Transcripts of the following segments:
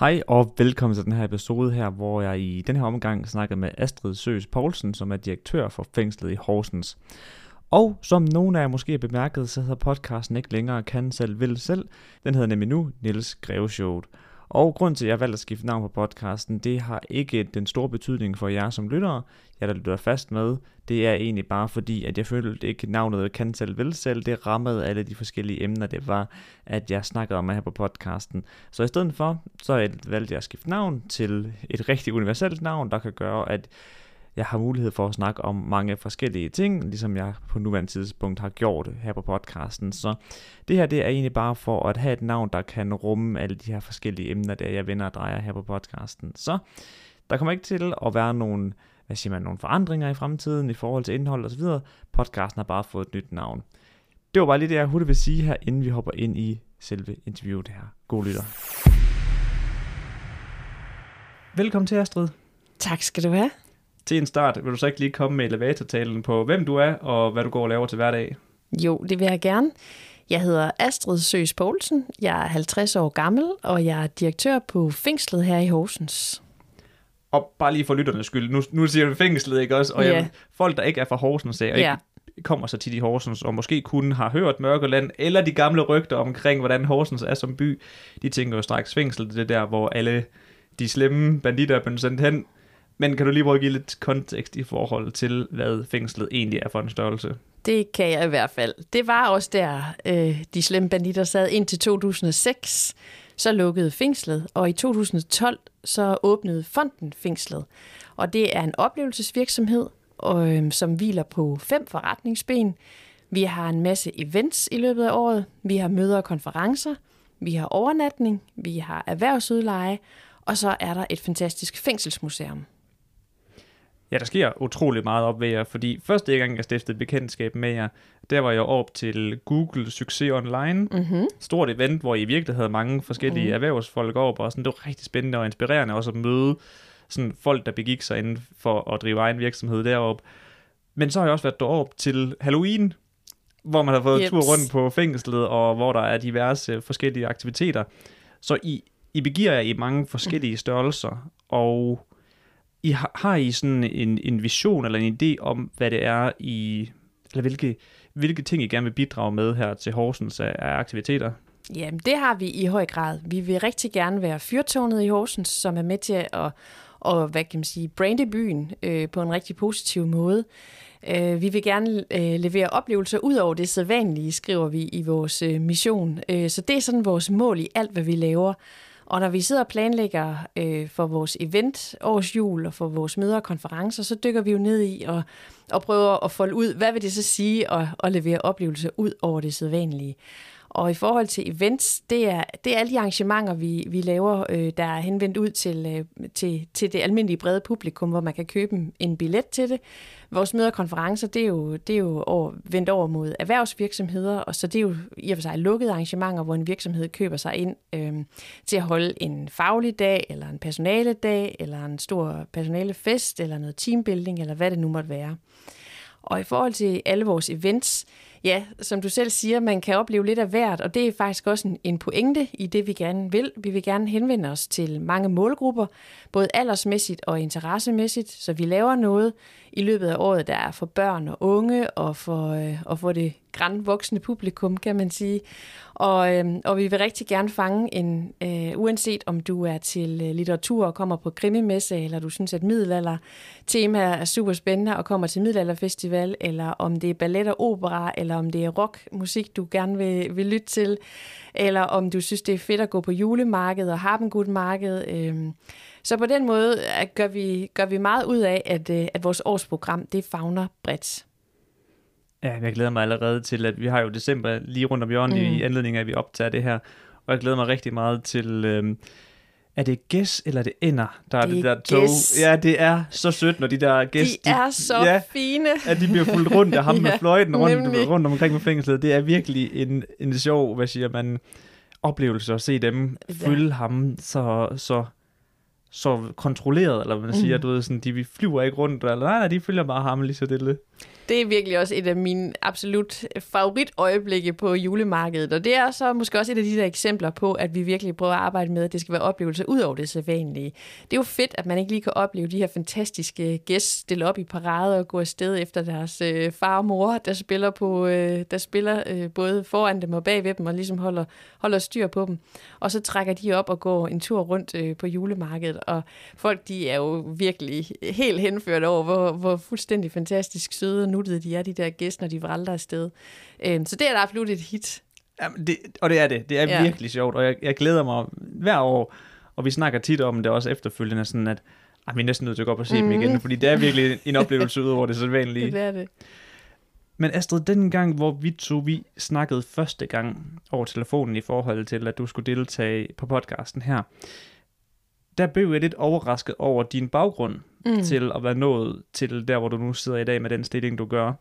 Hej og velkommen til den her episode her, hvor jeg i den her omgang snakker med Astrid Søs Poulsen, som er direktør for fængslet i Horsens. Og som nogen af jer måske har bemærket, så hedder podcasten ikke længere Kan Selv Vil Selv. Den hedder nemlig nu Niels Greve Showet. Og grund til, at jeg valgte at skifte navn på podcasten, det har ikke den store betydning for jer som lyttere, jeg der lytter fast med. Det er egentlig bare fordi, at jeg følte ikke navnet kan selv vil selv. Det rammede alle de forskellige emner, det var, at jeg snakkede om her på podcasten. Så i stedet for, så valgte jeg at skifte navn til et rigtig universelt navn, der kan gøre, at jeg har mulighed for at snakke om mange forskellige ting, ligesom jeg på nuværende tidspunkt har gjort her på podcasten. Så det her det er egentlig bare for at have et navn, der kan rumme alle de her forskellige emner, der jeg vender og drejer her på podcasten. Så der kommer ikke til at være nogen, hvad siger man, nogle forandringer i fremtiden i forhold til indhold osv. Podcasten har bare fået et nyt navn. Det var bare lige det, jeg hurtigt vil sige her, inden vi hopper ind i selve interviewet her. God lytter. Velkommen til Astrid. Tak skal du have. Til en start, vil du så ikke lige komme med elevatortalen på, hvem du er og hvad du går og laver til hverdag? Jo, det vil jeg gerne. Jeg hedder Astrid Søs Poulsen. Jeg er 50 år gammel, og jeg er direktør på fængslet her i Horsens. Og bare lige for lytternes skyld, nu, nu siger du fængslet, ikke også? Og Ja. jeg, folk, der ikke er fra Horsens, og ikke kommer så tit i Horsens, og måske kun har hørt Mørkeland, eller de gamle rygter omkring, hvordan Horsens er som by, de tænker jo straks fængsel, det er der, hvor alle de slemme banditter er blevet sendt hen. Men kan du lige prøve at give lidt kontekst i forhold til, hvad fængslet egentlig er for en størrelse? Det kan jeg i hvert fald. Det var også der, øh, de slemme banditter sad indtil 2006. Så lukkede fængslet, og i 2012 så åbnede fonden fængslet. Og det er en oplevelsesvirksomhed, og, øh, som hviler på fem forretningsben. Vi har en masse events i løbet af året. Vi har møder og konferencer. Vi har overnatning. Vi har erhvervsudleje. Og så er der et fantastisk fængselsmuseum. Ja, der sker utrolig meget op ved jer, fordi første gang, jeg stiftede bekendtskab med jer, der var jeg op til Google Succes Online. Mm-hmm. Stort event, hvor I virkelig havde mange forskellige mm. erhvervsfolk op, og sådan, det var rigtig spændende og inspirerende også at møde sådan folk, der begik sig inden for at drive egen virksomhed deroppe. Men så har jeg også været derop til Halloween, hvor man har fået Jeps. tur rundt på fængslet, og hvor der er diverse forskellige aktiviteter. Så I, I begiver jer i mange forskellige størrelser, og i har, har I sådan en, en vision eller en idé om, hvad det er, I, eller hvilke, hvilke ting I gerne vil bidrage med her til Horsens af, af aktiviteter? Jamen, det har vi i høj grad. Vi vil rigtig gerne være fyrtårnet i Horsens, som er med til at, og, hvad kan man sige, brande byen øh, på en rigtig positiv måde. Øh, vi vil gerne øh, levere oplevelser ud over det sædvanlige, skriver vi i vores øh, mission. Øh, så det er sådan vores mål i alt, hvad vi laver. Og når vi sidder og planlægger øh, for vores event, års jul og for vores møder og konferencer, så dykker vi jo ned i og, og prøver at folde ud, hvad vil det så sige at, at levere oplevelser ud over det sædvanlige. Og i forhold til events, det er, det er alle de arrangementer, vi, vi laver, øh, der er henvendt ud til, øh, til, til det almindelige brede publikum, hvor man kan købe en- billet til det. Vores møder og konferencer, det er jo, det er jo over, vendt over mod erhvervsvirksomheder, og så det er jo i og for sig lukkede arrangementer, hvor en virksomhed køber sig ind øh, til at holde en faglig dag, eller en personaledag, eller en stor personalefest, eller noget teambuilding, eller hvad det nu måtte være. Og i forhold til alle vores events, ja, som du selv siger, man kan opleve lidt af hvert, og det er faktisk også en, en pointe i det, vi gerne vil. Vi vil gerne henvende os til mange målgrupper, både aldersmæssigt og interessemæssigt, så vi laver noget i løbet af året, der er for børn og unge, og for, øh, og for det grandvoksne publikum, kan man sige. Og, øh, og vi vil rigtig gerne fange en, øh, uanset om du er til øh, litteratur og kommer på krimimesse, eller du synes, at middelalder tema er super spændende og kommer til middelalderfestival, eller om det er ballet og opera, eller om det er rockmusik, du gerne vil, vil lytte til, eller om du synes, det er fedt at gå på julemarkedet og harpengudmarked. Øh, så på den måde øh, gør vi, gør vi meget ud af, at, øh, at vores årsprogram, det fagner bredt. Ja, jeg glæder mig allerede til, at vi har jo december lige rundt om hjørnet mm. i anledning af, at vi optager det her. Og jeg glæder mig rigtig meget til, øhm, er det gæs eller er det ender, der er Det det, er der tog? gæs. Ja, det er så sødt, når de der gæs... De er så ja, fine. at de bliver fuldt rundt af ham med Ja, fløjten rundt, nemlig. rundt omkring på fængslet. Det er virkelig en, en sjov, hvad siger man, oplevelse at se dem Ja. følge ham så, så, så kontrolleret, eller hvad man siger, Mm. du ved, sådan, de vi flyver ikke rundt, eller nej, nej, de følger bare ham lige så stille det er virkelig også et af mine absolut favoritøjeblikke på julemarkedet, og det er så måske også et af de der eksempler på, at vi virkelig prøver at arbejde med, at det skal være oplevelser ud over det sædvanlige. Det er jo fedt, at man ikke lige kan opleve de her fantastiske gæster stille op i parade og gå afsted efter deres øh, far og mor, der spiller, på, øh, der spiller øh, både foran dem og bagved dem, og ligesom holder, holder styr på dem. Og så trækker de op og går en tur rundt øh, på julemarkedet, og folk de er jo virkelig helt henført over, hvor, hvor fuldstændig fantastisk søde og nuttede de er, de der gæster, når de vralder afsted. Øh, så det er da absolut et hit. Jamen, det, og det er det. Det er ja. virkelig sjovt, og jeg, jeg glæder mig hver år, og vi snakker tit om det også efterfølgende, sådan at ej, vi er næsten nødt til at gå op og se mm. dem igen, mhm. fordi det er virkelig en oplevelse ud over det sædvanlige. det er det. Men Astrid, den gang, hvor vi to vi snakkede første gang over telefonen i forhold til, at du skulle deltage på podcasten her, der blev jeg lidt overrasket over din baggrund mm. til at være nået til der, hvor du nu sidder i dag med den stilling, du gør.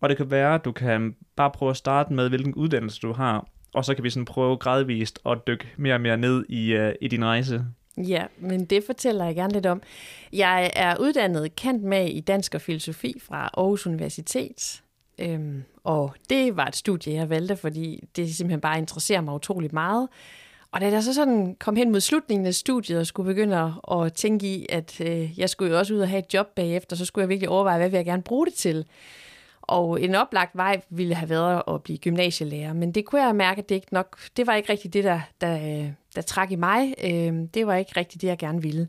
Og det kan være, at du kan bare prøve at starte med, hvilken uddannelse du har, og så kan vi sådan prøve gradvist at dykke mere og mere ned i, uh, i din rejse. Ja, men det fortæller jeg gerne lidt om. Jeg er uddannet kendt med i dansk og filosofi fra Aarhus Universitet. Øhm, og det var et studie, jeg valgte, fordi det simpelthen bare interesserer mig utroligt meget. Og da jeg så sådan kom hen mod slutningen af studiet og skulle begynde at tænke i, at øh, jeg skulle jo også ud og have et job bagefter, så skulle jeg virkelig overveje, hvad vil jeg gerne bruge det til. Og en oplagt vej ville have været at blive gymnasielærer, men det kunne jeg mærke, at det ikke nok, det var ikke rigtig det, der, der, øh, der trak i mig. Øh, det var ikke rigtig det, jeg gerne ville.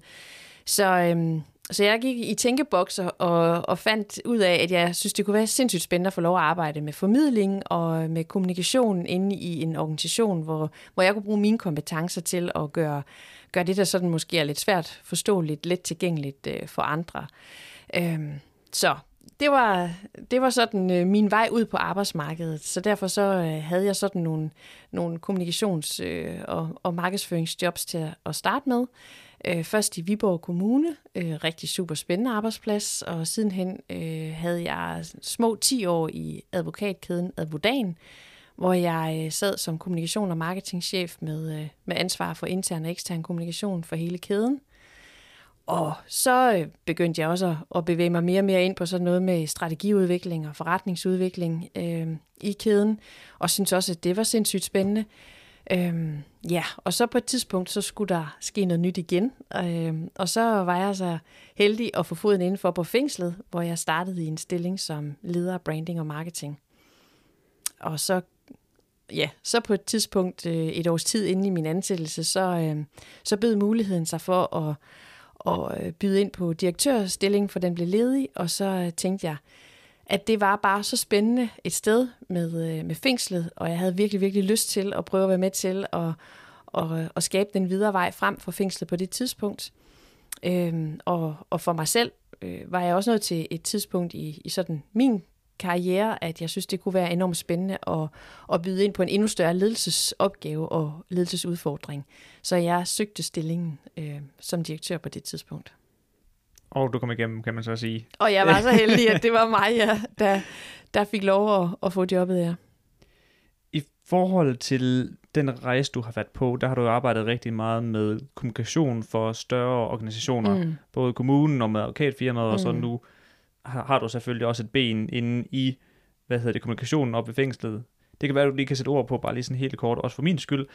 Så, øh, så jeg gik i tænkebokser og, og fandt ud af, at jeg synes, det kunne være sindssygt spændende at få lov at arbejde med formidling og med kommunikation inde i en organisation, hvor, hvor jeg kunne bruge mine kompetencer til at gøre, gøre det, der sådan måske er lidt svært forståeligt, let tilgængeligt øh, for andre. Øhm, så det var, det var sådan øh, min vej ud på arbejdsmarkedet, så derfor så øh, havde jeg sådan nogle, nogle kommunikations- øh, og, og markedsføringsjobs til at, at starte med. Øh, først i Viborg Kommune, øh, rigtig super spændende arbejdsplads, og sidenhen øh, havde jeg små 10 år i advokatkæden Advodan, hvor jeg øh, sad som kommunikation- og marketingchef med, øh, med ansvar for intern og ekstern kommunikation for hele kæden. Og så øh, begyndte jeg også at bevæge mig mere og mere ind på sådan noget med strategiudvikling og forretningsudvikling øh, i kæden, og synes også, at det var sindssygt spændende. Øhm, ja, og så på et tidspunkt, så skulle der ske noget nyt igen. Øhm, og så var jeg så heldig at få foden indenfor på fængslet, hvor jeg startede i en stilling som leder af branding og marketing. Og så, ja, så på et tidspunkt, øh, et års tid inde i min ansættelse, så, øhm, så bød muligheden sig for at, at byde ind på direktørstilling, for den blev ledig, og så øh, tænkte jeg, at det var bare så spændende et sted med, øh, med fængslet, og jeg havde virkelig, virkelig lyst til at prøve at være med til at, at, at skabe den videre vej frem for fængslet på det tidspunkt. Øhm, og, og for mig selv øh, var jeg også nået til et tidspunkt i, i sådan min karriere, at jeg synes, det kunne være enormt spændende at, at byde ind på en endnu større ledelsesopgave og ledelsesudfordring. Så jeg søgte stillingen øh, som direktør på det tidspunkt. Og du kom igennem, kan man så sige. Og jeg var så heldig, at det var mig, ja, der, der fik lov at, at få jobbet, ja. I forhold til den rejse, du har været på, der har du arbejdet rigtig meget med kommunikation for større organisationer, mm. både kommunen og med advokatfirmaet, mm. og så mm. nu har, har du selvfølgelig også et ben inde i, hvad hedder det, kommunikationen op ved fængslet. Det kan være, at du lige kan sætte ord på, bare lige sådan helt kort, også for min skyld.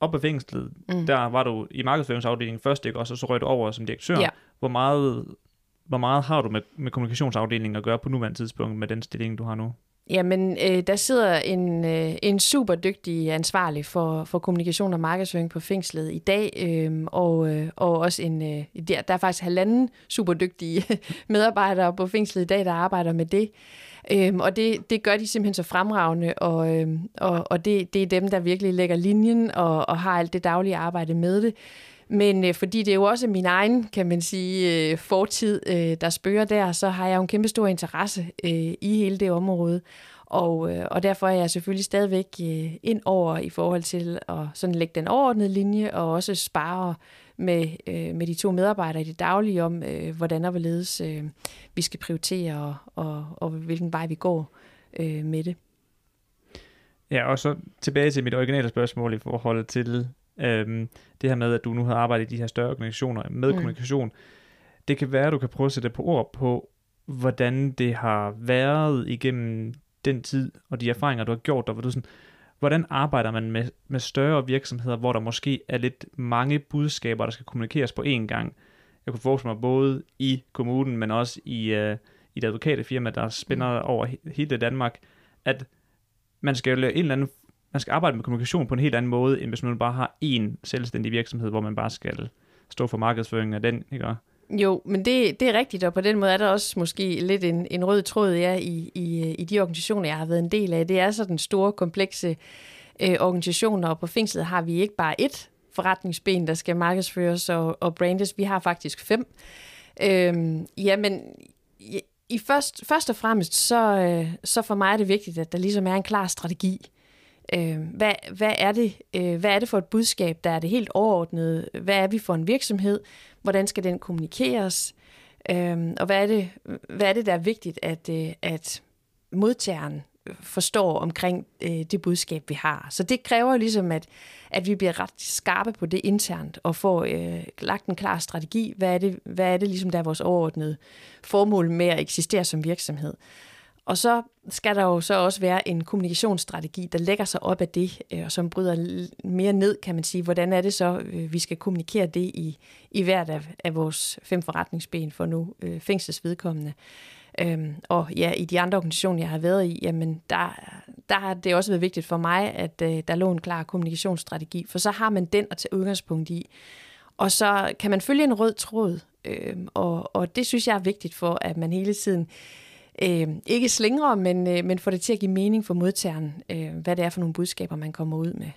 Op ved fængslet, mm. der var du i markedsføringsafdelingen først, ikke? og så, så røg du over som direktør. Ja. Hvor meget, hvor meget har du med, med kommunikationsafdelingen at gøre på nuværende tidspunkt med den stilling, du har nu? Jamen, øh, der sidder en, øh, en super dygtig ansvarlig for, for kommunikation og markedsføring på fængslet i dag, øh, og, øh, og også en, øh, der, der er faktisk halvanden super dygtige medarbejdere på fængslet i dag, der arbejder med det. Øh, og det, det gør de simpelthen så fremragende, og, øh, og, og det, det er dem, der virkelig lægger linjen og, og har alt det daglige arbejde med det. Men øh, fordi det er jo også min egen, kan man sige, øh, fortid, øh, der spørger der, så har jeg jo en kæmpe stor interesse øh, i hele det område. Og, øh, og derfor er jeg selvfølgelig stadigvæk øh, ind over i forhold til at sådan lægge den overordnede linje, og også spare med, øh, med de to medarbejdere i det daglige om, øh, hvordan og hvorledes øh, vi skal prioritere, og, og, og hvilken vej vi går øh, med det. Ja, og så tilbage til mit originale spørgsmål i forhold til Øhm, det her med, at du nu har arbejdet i de her større organisationer med mm. kommunikation. Det kan være, at du kan prøve at sætte på ord på, hvordan det har været igennem den tid, og de erfaringer, du har gjort der, hvor du sådan, hvordan arbejder man med, med større virksomheder, hvor der måske er lidt mange budskaber, der skal kommunikeres på én gang? Jeg kunne forestille mig både i kommunen, men også i, uh, i et advokatfirma, der spænder mm. over he- hele Danmark, at man skal jo lave en eller anden man skal arbejde med kommunikation på en helt anden måde, end hvis man bare har én selvstændig virksomhed, hvor man bare skal stå for markedsføringen af den, ikke? Jo, men det, det er rigtigt, og på den måde er der også måske lidt en, en rød tråd ja, i, i, i de organisationer, jeg har været en del af. Det er så den store, komplekse øh, organisationer, og på fængslet har vi ikke bare ét forretningsben, der skal markedsføres og, og brandes. Vi har faktisk fem. Øhm, ja, men i først, først og fremmest, så, øh, så for mig er det vigtigt, at der ligesom er en klar strategi. Øh, hvad, hvad, er det, øh, hvad er det for et budskab, der er det helt overordnede? Hvad er vi for en virksomhed? Hvordan skal den kommunikeres? Øh, og hvad er, det, hvad er det, der er vigtigt, at, øh, at modtageren forstår omkring øh, det budskab, vi har. Så det kræver ligesom, at, at vi bliver ret skarpe på det internt og får øh, lagt en klar strategi. Hvad er det, hvad er det ligesom, der er vores overordnede formål med at eksistere som virksomhed? Og så skal der jo så også være en kommunikationsstrategi, der lægger sig op af det, øh, og som bryder mere ned, kan man sige. Hvordan er det så, øh, vi skal kommunikere det i, i hvert af, af vores fem forretningsben for nu øh, fængselsvedkommende. Øhm, og ja, i de andre organisationer, jeg har været i, jamen der, der har det også været vigtigt for mig, at øh, der lå en klar kommunikationsstrategi, for så har man den at tage udgangspunkt i. Og så kan man følge en rød tråd, øh, og, og det synes jeg er vigtigt for, at man hele tiden øh, ikke slingrer, men, øh, men får det til at give mening for modtageren, øh, hvad det er for nogle budskaber, man kommer ud med.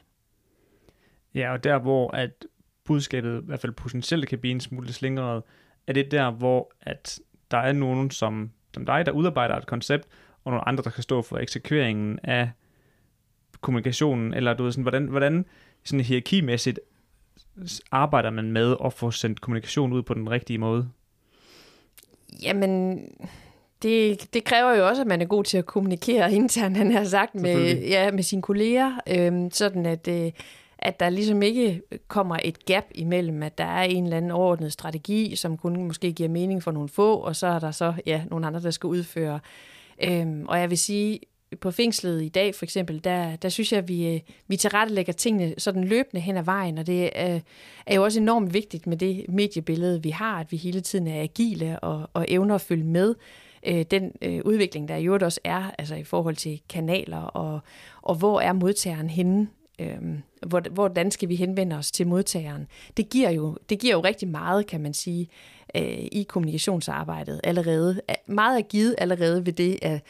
Ja, og der hvor at budskabet i hvert fald potentielt kan blive en smule slingret, er det der, hvor at der er nogen, som som dig, der udarbejder et koncept, og nogle andre, der kan stå for eksekveringen af kommunikationen, eller du ved, sådan, hvordan, hvordan sådan hierarkimæssigt arbejder man med at få sendt kommunikation ud på den rigtige måde? Jamen, det, det kræver jo også, at man er god til at kommunikere internt, han har sagt, med, ja, med sine kolleger, øhm, sådan at, øh, at der ligesom ikke kommer et gap imellem, at der er en eller anden overordnet strategi, som kun måske giver mening for nogle få, og så er der så ja, nogle andre, der skal udføre. Øhm, og jeg vil sige, på fængslet i dag for eksempel, der, der synes jeg, at vi, øh, vi tilrettelægger tingene sådan løbende hen ad vejen, og det er, er jo også enormt vigtigt med det mediebillede, vi har, at vi hele tiden er agile og, og evner at følge med øh, den øh, udvikling, der i øvrigt også er, altså i forhold til kanaler, og, og hvor er modtageren henne Øh, hvordan skal vi henvende os til modtageren? Det giver jo, det giver jo rigtig meget, kan man sige, øh, i kommunikationsarbejdet allerede. Meget er givet allerede ved det, at,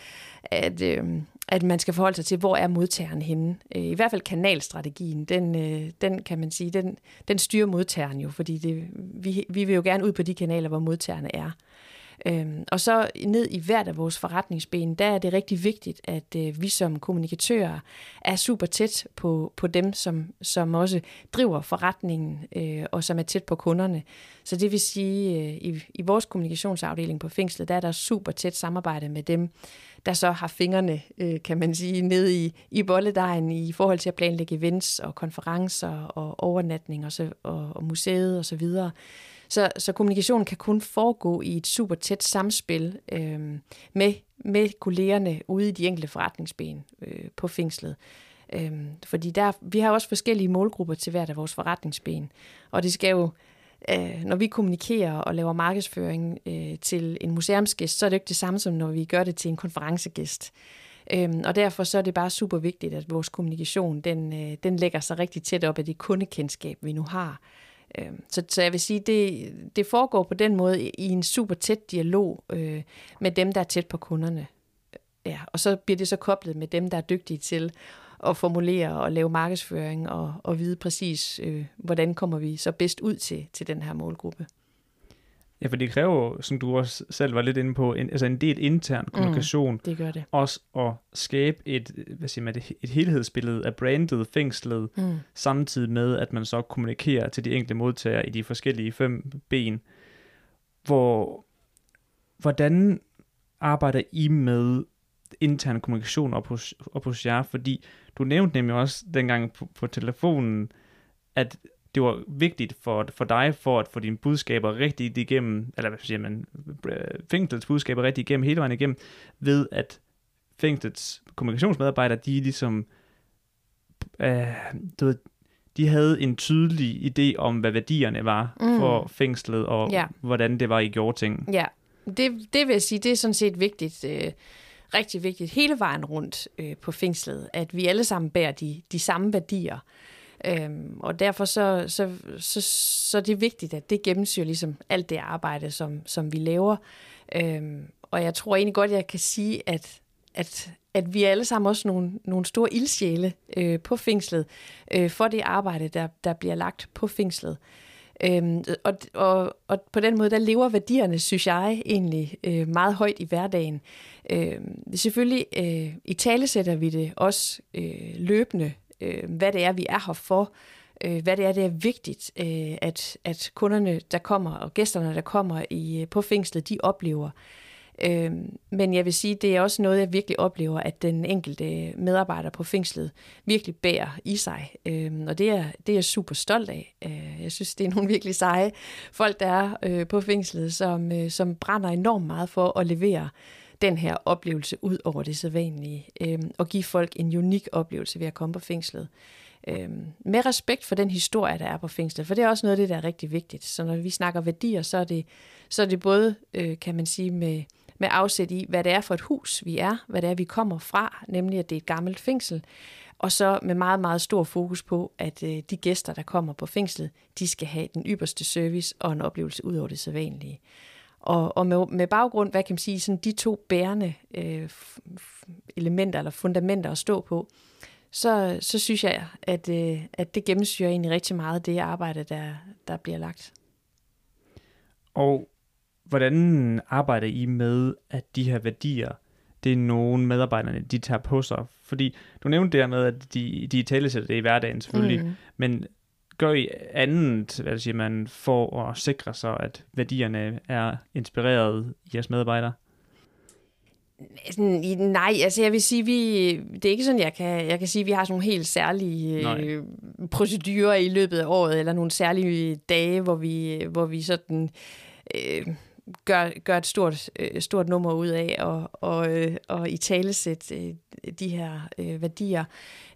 at, øh, at man skal forholde sig til, hvor er modtageren henne. Øh, I hvert fald kanalstrategien, den, øh, den kan man sige, den, den styrer modtageren jo, fordi det, vi, vi vil jo gerne ud på de kanaler, hvor modtagerne er. Øhm, og så ned i hvert af vores forretningsben, der er det rigtig vigtigt, at øh, vi som kommunikatører er super tæt på, på dem, som, som også driver forretningen øh, og som er tæt på kunderne. Så det vil sige, øh, i, i vores kommunikationsafdeling på fængslet, der er der super tæt samarbejde med dem, der så har fingrene, øh, kan man sige, ned i, i bolledejen i forhold til at planlægge events og konferencer og overnatning og, så, og, og museet og så videre. Så, så kommunikationen kan kun foregå i et super tæt samspil øh, med, med kollegerne ude i de enkelte forretningsben øh, på fængslet. Øh, fordi der, vi har også forskellige målgrupper til hvert af vores forretningsben. Og det skal jo, øh, når vi kommunikerer og laver markedsføring øh, til en museumsgæst, så er det ikke det samme som når vi gør det til en konferencegæst. Øhm, og derfor så er det bare super vigtigt, at vores kommunikation, den, øh, den lægger sig rigtig tæt op af det kundekendskab, vi nu har. Øhm, så, så jeg vil sige, det, det foregår på den måde i en super tæt dialog øh, med dem, der er tæt på kunderne. Øh, ja, og så bliver det så koblet med dem, der er dygtige til at formulere og lave markedsføring og, og vide præcis, øh, hvordan kommer vi så bedst ud til, til den her målgruppe. Ja, for det kræver jo, som du også selv var lidt inde på, en, altså en del intern kommunikation. Mm, det gør det. Også at skabe et, hvad siger man, et helhedsbillede af brandet, fængslet, mm. samtidig med, at man så kommunikerer til de enkelte modtagere i de forskellige fem ben. Hvor, hvordan arbejder I med intern kommunikation op hos, op hos jer? Fordi du nævnte nemlig også dengang på, på telefonen, at det var vigtigt for, for dig, for at få dine budskaber rigtigt igennem, eller hvad siger man, øh, fængslets budskaber rigtigt igennem, hele vejen igennem, ved at fængslets kommunikationsmedarbejdere, de ligesom, øh, du ved, de havde en tydelig idé om, hvad værdierne var mm. for fængslet, og ja. hvordan det var, I gjorde ting. Ja, det, det vil jeg sige, det er sådan set vigtigt, øh, rigtig vigtigt hele vejen rundt øh, på fængslet, at vi alle sammen bærer de, de samme værdier. Øhm, og derfor så, så, så, så det er vigtigt, at det gennemsyrer ligesom alt det arbejde, som, som vi laver. Øhm, og jeg tror egentlig godt, jeg kan sige, at, at, at vi er alle sammen også nogle, nogle store ildsjæle øh, på fængslet, øh, for det arbejde, der, der bliver lagt på fængslet. Øhm, og, og, og på den måde, der lever værdierne, synes jeg, egentlig øh, meget højt i hverdagen. Øhm, selvfølgelig øh, i tale sætter vi det også øh, løbende, øh, hvad det er, vi er her for, øh, hvad det er, det er vigtigt, øh, at, at kunderne, der kommer, og gæsterne, der kommer i, øh, på fængslet, de oplever. Øh, men jeg vil sige, det er også noget, jeg virkelig oplever, at den enkelte medarbejder på fængslet virkelig bærer i sig. Øh, og det er, det er jeg super stolt af. Øh, jeg synes, det er nogle virkelig seje folk, der er øh, på fængslet, som, øh, som brænder enormt meget for at levere den her oplevelse ud over det sædvanlige, øh, og give folk en unik oplevelse ved at komme på fængslet. Øh, med respekt for den historie, der er på fængslet, for det er også noget af det, der er rigtig vigtigt. Så når vi snakker værdier, så er det, så er det både, øh, kan man sige, med med afsæt i, hvad det er for et hus, vi er, hvad det er, vi kommer fra, nemlig at det er et gammelt fængsel, og så med meget, meget stor fokus på, at øh, de gæster, der kommer på fængslet, de skal have den ypperste service og en oplevelse ud over det sædvanlige. Og, og med, med baggrund, hvad kan man sige, sådan de to bærende øh, elementer eller fundamenter at stå på, så, så synes jeg, at, øh, at det gennemsyrer egentlig rigtig meget det arbejde, der, der bliver lagt. Og hvordan arbejder I med, at de her værdier, det er nogle medarbejderne, de tager på sig? Fordi du nævnte det med, at de, de tale det i hverdagen selvfølgelig, mm. men gør I andet, hvad siger man, for at sikre sig, at værdierne er inspireret i jeres medarbejdere? Nej, altså jeg vil sige, vi, det er ikke sådan, jeg kan, jeg kan sige, at vi har sådan nogle helt særlige øh, procedurer i løbet af året, eller nogle særlige dage, hvor vi, hvor vi sådan øh, gør, gør et stort, øh, stort nummer ud af og, og, øh, og i talesæt øh, de her øh, værdier.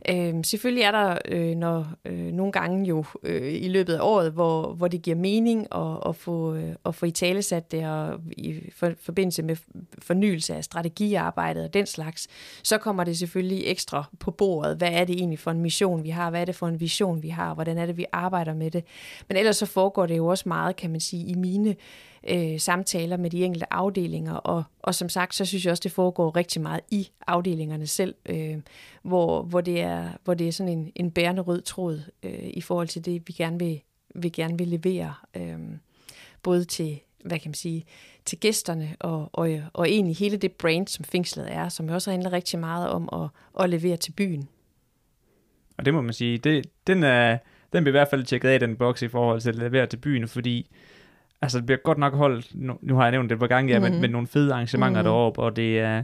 Øh, selvfølgelig er der øh, når, øh, nogle gange jo øh, i løbet af året, hvor, hvor det giver mening at, at, få, øh, at få i talesat det og i for, forbindelse med fornyelse af strategiarbejdet og den slags, så kommer det selvfølgelig ekstra på bordet. Hvad er det egentlig for en mission, vi har? Hvad er det for en vision, vi har? Hvordan er det, vi arbejder med det? Men ellers så foregår det jo også meget, kan man sige, i mine øh, samtaler med de enkelte afdelinger, og, og som sagt, så synes jeg også, det foregår rigtig meget i afdelingerne selv, øh, hvor, hvor, det er, hvor det er sådan en, en bærende rød tråd øh, i forhold til det, vi gerne vil, vi gerne vil levere, øh, både til, hvad kan man sige, til gæsterne, og, og, og egentlig hele det brand, som fængslet er, som også handler rigtig meget om at, at levere til byen. Og det må man sige, det, den, er, den bliver i hvert fald tjekket af, den boks i forhold til at levere til byen, fordi altså det bliver godt nok holdt, nu, nu har jeg nævnt det på gang, ja, mm-hmm. men, men nogle fede arrangementer mm-hmm. deroppe, og det er,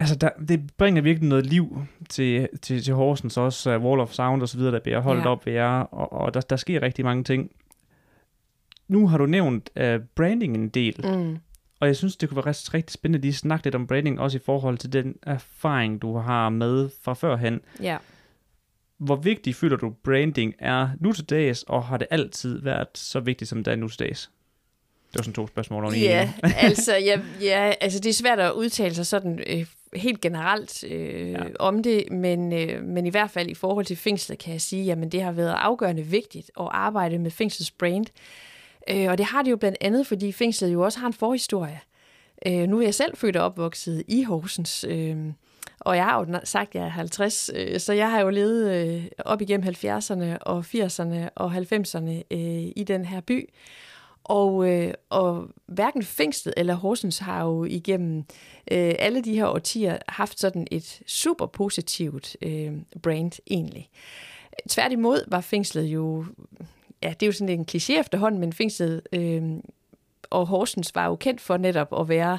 altså der, det bringer virkelig noget liv til, til, til Horsens også, uh, Wall of Sound og så videre, der bliver holdt ja. op ved jer, og, og der, der sker rigtig mange ting. Nu har du nævnt uh, branding en del, mm. og jeg synes, det kunne være rigtig, rigtig spændende at lige snakke lidt om branding, også i forhold til den erfaring, du har med fra førhen. Ja hvor vigtig føler du branding er nu til dags, og har det altid været så vigtigt, som det er nu til dags? Det var sådan to spørgsmål over Ja, altså, ja, ja, altså det er svært at udtale sig sådan øh, helt generelt øh, ja. om det, men, øh, men i hvert fald i forhold til fængslet kan jeg sige, at det har været afgørende vigtigt at arbejde med fængslets brand. Øh, og det har det jo blandt andet, fordi fængslet jo også har en forhistorie. Øh, nu er jeg selv født og opvokset i Horsens, øh, og jeg har jo sagt, at jeg er 50, øh, så jeg har jo levet øh, op igennem 70'erne og 80'erne og 90'erne øh, i den her by. Og, øh, og hverken Fængslet eller Horsens har jo igennem øh, alle de her årtier haft sådan et super positivt øh, brand egentlig. Tværtimod var Fængslet jo, ja det er jo sådan en kliché efterhånden, men Fængslet og Horsens var jo kendt for netop at være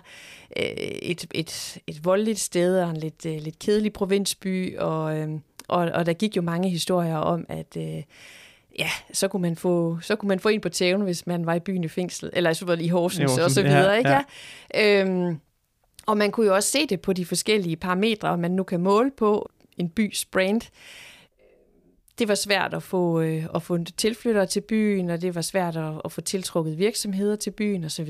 øh, et, et, et voldeligt sted og en lidt, øh, lidt kedelig provinsby, og, øh, og, og der gik jo mange historier om, at, øh, ja, så kunne, man få, så kunne man få en på tæven, hvis man var i byen i fængsel, eller så var i Horsens, I Horsens, og så videre. ja, ikke? ja. Ja. Øhm, og man kunne jo også se det på de forskellige parametre, man nu kan måle på en bys brand. Det var svært at få, øh, at få tilflyttere til byen, og det var svært at, at få tiltrukket virksomheder til byen osv.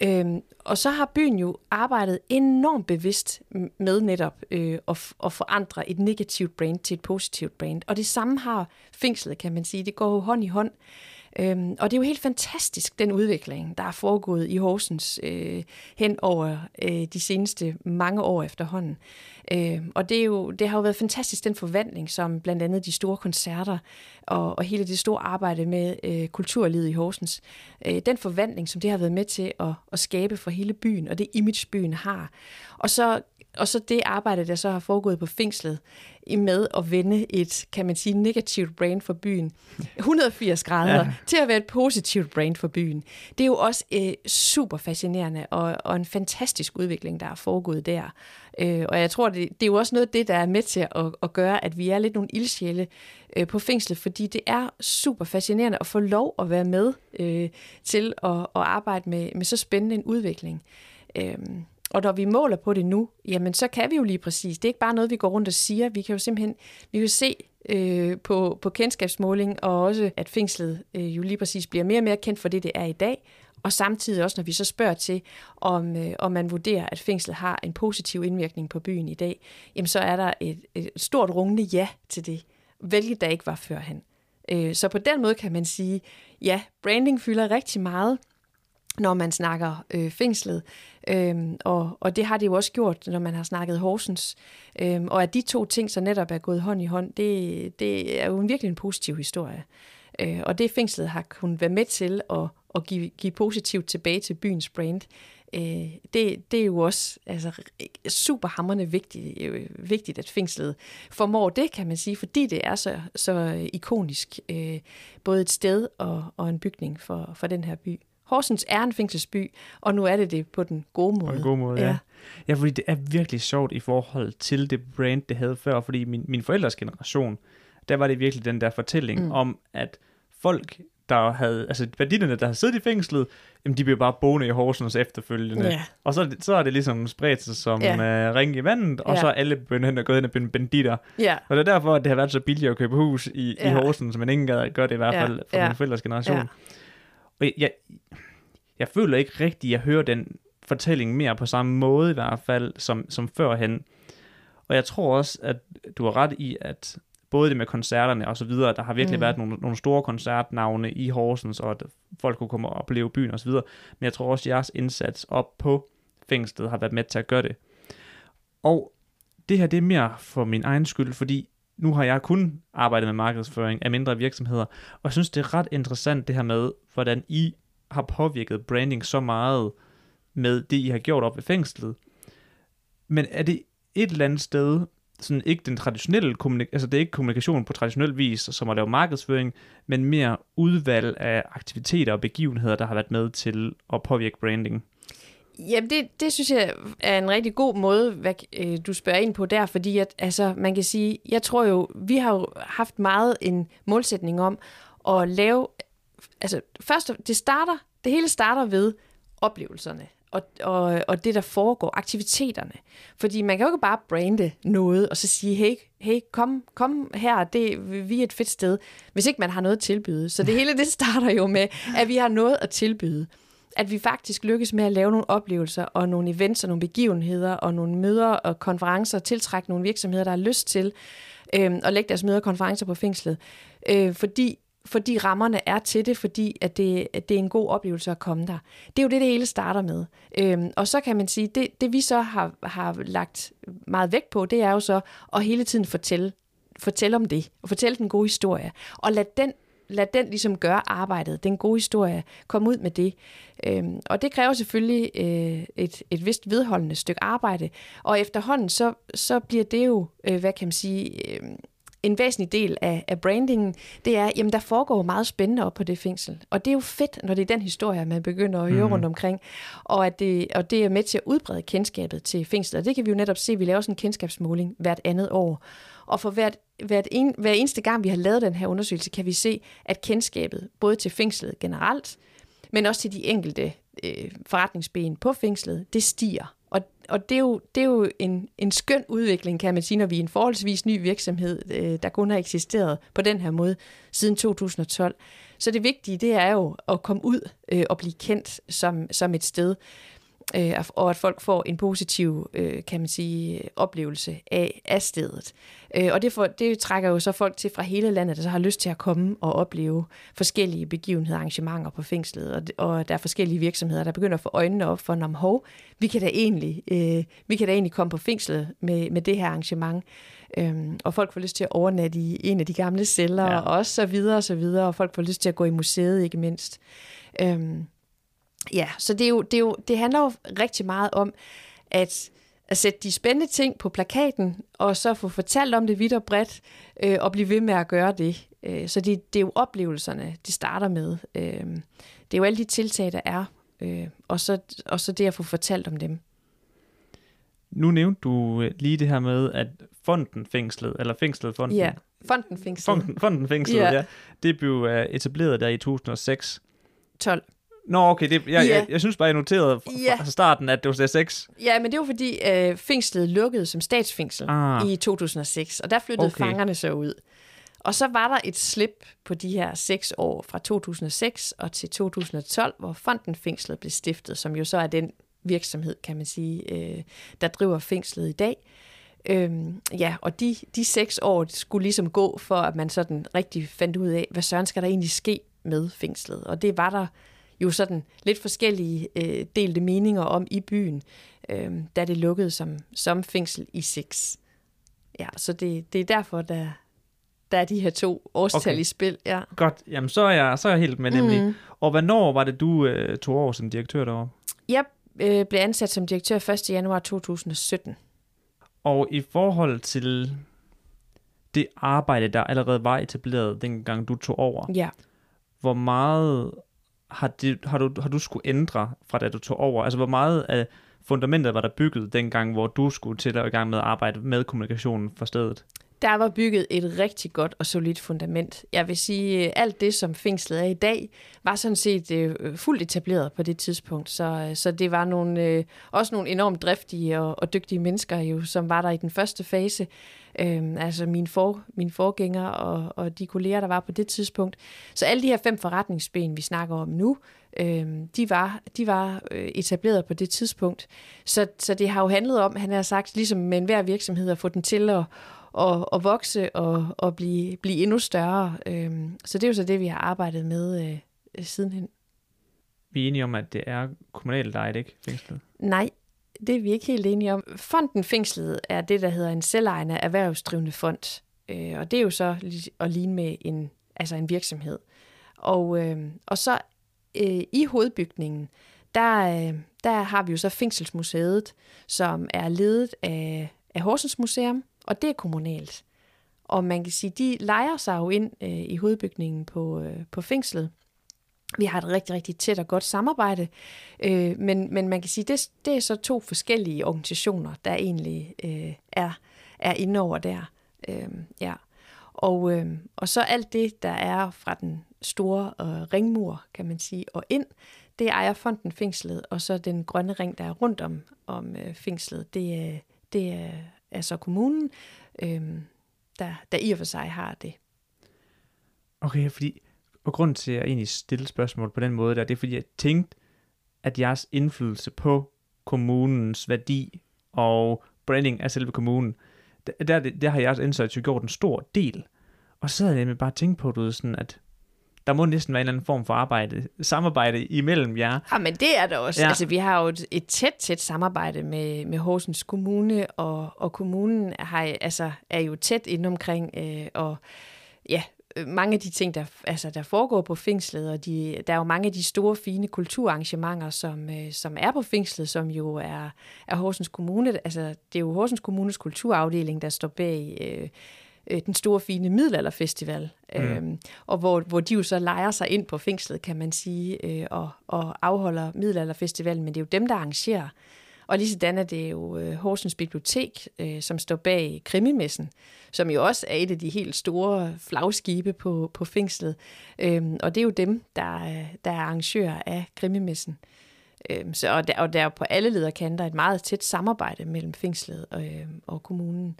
Øhm, og så har byen jo arbejdet enormt bevidst med netop øh, at, at forandre et negativt brand til et positivt brand. Og det samme har fængslet, kan man sige. Det går jo hånd i hånd. Øhm, og det er jo helt fantastisk, den udvikling, der er foregået i Horsens øh, hen over øh, de seneste mange år efterhånden. Øh, og det, er jo, det har jo været fantastisk, den forvandling, som blandt andet de store koncerter og, og hele det store arbejde med øh, kulturlivet i Horsens, øh, den forvandling, som det har været med til at, at skabe for hele byen, og det image, byen har. Og så og så det arbejde, der så har foregået på fængslet, i med at vende et, kan man sige, negativt brand for byen, 180 grader, ja. til at være et positivt brand for byen. Det er jo også øh, super fascinerende, og, og en fantastisk udvikling, der er foregået der. Øh, og jeg tror, det, det er jo også noget af det, der er med til at, at gøre, at vi er lidt nogle ildsjæle øh, på fængslet, fordi det er super fascinerende at få lov at være med øh, til at, at arbejde med, med så spændende en udvikling. Øh, og når vi måler på det nu, jamen så kan vi jo lige præcis. Det er ikke bare noget, vi går rundt og siger. Vi kan jo simpelthen vi kan se øh, på, på kendskabsmåling, og også at fængslet øh, jo lige præcis bliver mere og mere kendt for det, det er i dag. Og samtidig også, når vi så spørger til, om, øh, om man vurderer, at fængslet har en positiv indvirkning på byen i dag, jamen så er der et, et stort rungende ja til det, hvilket der ikke var førhen. Øh, så på den måde kan man sige, ja, branding fylder rigtig meget, når man snakker øh, fængslet. Øhm, og, og det har det jo også gjort, når man har snakket Horsens. Øhm, og at de to ting så netop er gået hånd i hånd, det, det er jo en virkelig en positiv historie. Øh, og det fængslet har kunnet være med til at, at give, give positivt tilbage til byens brand. Øh, det, det er jo også altså, super hammerende vigtigt, øh, vigtigt, at fængslet formår det, kan man sige, fordi det er så, så ikonisk, øh, både et sted og, og en bygning for, for den her by. Horsens er en fængselsby, og nu er det det på den gode måde. På en god måde, ja. ja. Ja, fordi det er virkelig sjovt i forhold til det brand, det havde før, fordi min, min forældres generation, der var det virkelig den der fortælling mm. om, at folk, der havde, altså værdierne, der havde siddet i fængslet, jamen de blev bare boende i Horsens efterfølgende. Ja. Og så, så er det ligesom spredt sig som ja. uh, ring i vandet, og Ja. så er alle begyndt hen og gået hen og blevet banditter. Ja, Og det er derfor, at det har været så billigt at købe hus i, ja. i Ja. Horsens, men ingen gad gør det i hvert Ja. fald for Ja. min forældres generation. Ja. Og jeg, jeg, jeg føler ikke rigtigt, at jeg hører den fortælling mere på samme måde i hvert fald, som, som førhen. Og jeg tror også, at du har ret i, at både det med koncerterne og så videre, der har virkelig mm. Været nogle, nogle store koncertnavne i Horsens, og at folk kunne komme og opleve byen og så videre. Men jeg tror også, at jeres indsats op på fængslet har været med til at gøre det. Og det her, det er mere for min egen skyld, fordi nu har jeg kun arbejdet med markedsføring af mindre virksomheder, og jeg synes, det er ret interessant det her med, hvordan I har påvirket branding så meget med det, I har gjort op i fængslet. Men er det et eller andet sted, sådan ikke den traditionelle kommunik- altså det er ikke kommunikation på traditionel vis, som at lave markedsføring, men mere udvalg af aktiviteter og begivenheder, der har været med til at påvirke branding. Jamen, det, det synes jeg er en rigtig god måde, hvad øh, du spørger ind på der, fordi at, altså, man kan sige, jeg tror jo, vi har jo haft meget en målsætning om at lave, altså først, det starter, det hele starter ved oplevelserne. Og, og, og det, der foregår, aktiviteterne. Fordi man kan jo ikke bare brande noget, og så sige, hey, hey kom, kom her, det, vi er et fedt sted, hvis ikke man har noget at tilbyde. Så det hele, det starter jo med, at vi har noget at tilbyde at vi faktisk lykkes med at lave nogle oplevelser og nogle events og nogle begivenheder og nogle møder og konferencer, tiltrække nogle virksomheder, der har lyst til øh, at lægge deres møder og konferencer på fængslet. Øh, fordi fordi rammerne er til det, fordi at det, at det er en god oplevelse at komme der. Det er jo det, det hele starter med. Øhm, og så kan man sige, det, det vi så har, har lagt meget vægt på, det er jo så at hele tiden fortælle, fortælle om det, og fortælle den gode historie, og lad den lad den ligesom gøre arbejdet, den gode historie, komme ud med det. Øhm, og det kræver selvfølgelig øh, et, et vist vedholdende stykke arbejde, og efterhånden så, så bliver det jo, øh, hvad kan man sige, øh, en væsentlig del af, af brandingen, det er, jamen der foregår meget spændende op på det fængsel. Og det er jo fedt, når det er den historie, man begynder at høre mm. rundt omkring, og, at det, og det er med til at udbrede kendskabet til fængslet. Og det kan vi jo netop se, vi laver sådan en kendskabsmåling hvert andet år. Og for hvert, hvert en, hver eneste gang, vi har lavet den her undersøgelse, kan vi se, at kendskabet både til fængslet generelt, men også til de enkelte øh, forretningsben på fængslet, det stiger. Og, og det er jo, det er jo en, en skøn udvikling, kan man sige, når vi er en forholdsvis ny virksomhed, øh, der kun har eksisteret på den her måde siden 2012. Så det vigtige, det er jo at komme ud øh, og blive kendt som, som et sted, øh, og at folk får en positiv, øh, kan man sige, oplevelse af, af stedet. Øh, og det, for, det trækker jo så folk til fra hele landet, der så har lyst til at komme og opleve forskellige begivenheder, arrangementer på fængslet, og, og der er forskellige virksomheder, der begynder at få øjnene op for, om hov, vi kan da egentlig, øh, vi kan da egentlig komme på fængslet med, med det her arrangement. Øhm, og folk får lyst til at overnatte i en af de gamle celler, ja. og så videre og så videre, og folk får lyst til at gå i museet, ikke mindst. Øhm, Ja, så det, er jo, det, er jo, det handler jo rigtig meget om at, at sætte de spændende ting på plakaten, og så få fortalt om det vidt og bredt, øh, og blive ved med at gøre det. Øh, så det, det er jo oplevelserne, det starter med. Øh, det er jo alle de tiltag, der er, øh, og, så, og så det at få fortalt om dem. Nu nævnte du øh, lige det her med, at fonden fængslet, eller fængslet fonden. Ja, fonden fængslet. Fonden, fonden fængslet, ja. ja. Det blev øh, etableret der i 2006. 12. Nå, okay, det, jeg, ja. jeg, jeg synes bare, jeg noterede fra ja. starten, at det var 6. Ja, men det var fordi øh, fængslet lukkede som statsfængsel ah. i 2006, og der flyttede okay. fangerne så ud. Og så var der et slip på de her seks år fra 2006 og til 2012, hvor Fonden Fængslet blev stiftet, som jo så er den virksomhed, kan man sige, øh, der driver fængslet i dag. Øhm, ja, og de, de seks år skulle ligesom gå for, at man sådan rigtig fandt ud af, hvad søren skal der egentlig ske med fængslet. Og det var der jo sådan lidt forskellige øh, delte meninger om i byen, øh, da det lukkede som, som fængsel i 6. Ja, så det, det er derfor, der, der er de her to årstal okay. i spil. Ja. Godt, jamen så er jeg, så er jeg helt med nemlig. Mm. Og hvornår var det, du øh, tog over som direktør derovre? Jeg øh, blev ansat som direktør 1. januar 2017. Og i forhold til det arbejde, der allerede var etableret, dengang du tog over, ja. hvor meget har, det, har, du, har du skulle ændre fra da du tog over? Altså hvor meget af fundamentet var der bygget dengang, hvor du skulle til at i gang med at arbejde med kommunikationen for stedet? Der var bygget et rigtig godt og solidt fundament. Jeg vil sige, øh, alt det, som fængslet er i dag, var sådan set øh, fuldt etableret på det tidspunkt. Så, øh, så det var nogle, øh, også nogle enormt driftige og, og dygtige mennesker, jo, som var der i den første fase. Øhm, altså min, for, min forgænger og, og de kolleger, der var på det tidspunkt. Så alle de her fem forretningsben, vi snakker om nu, øhm, de var, de var øh, etableret på det tidspunkt. Så, så det har jo handlet om, han har sagt, ligesom med enhver virksomhed, at få den til at og, og vokse og, og blive, blive endnu større. Øhm, så det er jo så det, vi har arbejdet med øh, sidenhen. Vi er enige om, at det er kommunalt ejet, ikke fængslet? Nej, det er vi ikke helt enige om. Fonden Fængslet er det, der hedder en selvejende erhvervsdrivende fond. Øh, og det er jo så at ligne med en, altså en virksomhed. Og, øh, og så øh, i hovedbygningen, der, øh, der har vi jo så Fængselsmuseet, som er ledet af, af Horsens Museum, og det er kommunalt. Og man kan sige, de leger sig jo ind øh, i hovedbygningen på, øh, på fængslet. Vi har et rigtig, rigtig tæt og godt samarbejde, øh, men, men man kan sige, det, det er så to forskellige organisationer, der egentlig øh, er, er inde over der. Øh, ja. og, øh, og så alt det, der er fra den store øh, ringmur, kan man sige, og ind, det ejer fonden fængslet, og så den grønne ring, der er rundt om, om øh, fængslet, det, det er så kommunen, øh, der, der i og for sig har det. Okay, fordi, og grund til, at jeg egentlig stille spørgsmål på den måde, der, det er fordi, jeg tænkte, at jeres indflydelse på kommunens værdi og branding af selve kommunen, der, der, der har jeres indsats jo gjort en stor del. Og så havde jeg nemlig bare tænkt på, du sådan, at der må næsten være en eller anden form for arbejde, samarbejde imellem jer. Ja, men det er der også. Ja. Altså, vi har jo et, et tæt, tæt samarbejde med, med Horsens Kommune, og, og kommunen har, altså, er jo tæt inde omkring, øh, og ja, mange af de ting, der, altså, der foregår på fængslet, og de, der er jo mange af de store, fine kulturarrangementer, som, øh, som er på fængslet, som jo er, er Horsens Kommune. Altså, det er jo Horsens Kommunes kulturafdeling, der står bag øh, øh, den store fine middelalderfestival, mm. øhm, og hvor, hvor de jo så leger sig ind på fængslet, kan man sige, øh, og, og afholder middelalderfestivalen, men det er jo dem, der arrangerer. Og lige sådan er det jo øh, Horsens Bibliotek, øh, som står bag Krimimessen, som jo også er et af de helt store flagskibe på, på fængslet. Øhm, og det er jo dem, der, der er arrangører af Krimimessen. Øhm, så, og, der, og der er på alle lederkanter et meget tæt samarbejde mellem fængslet og, øh, og kommunen.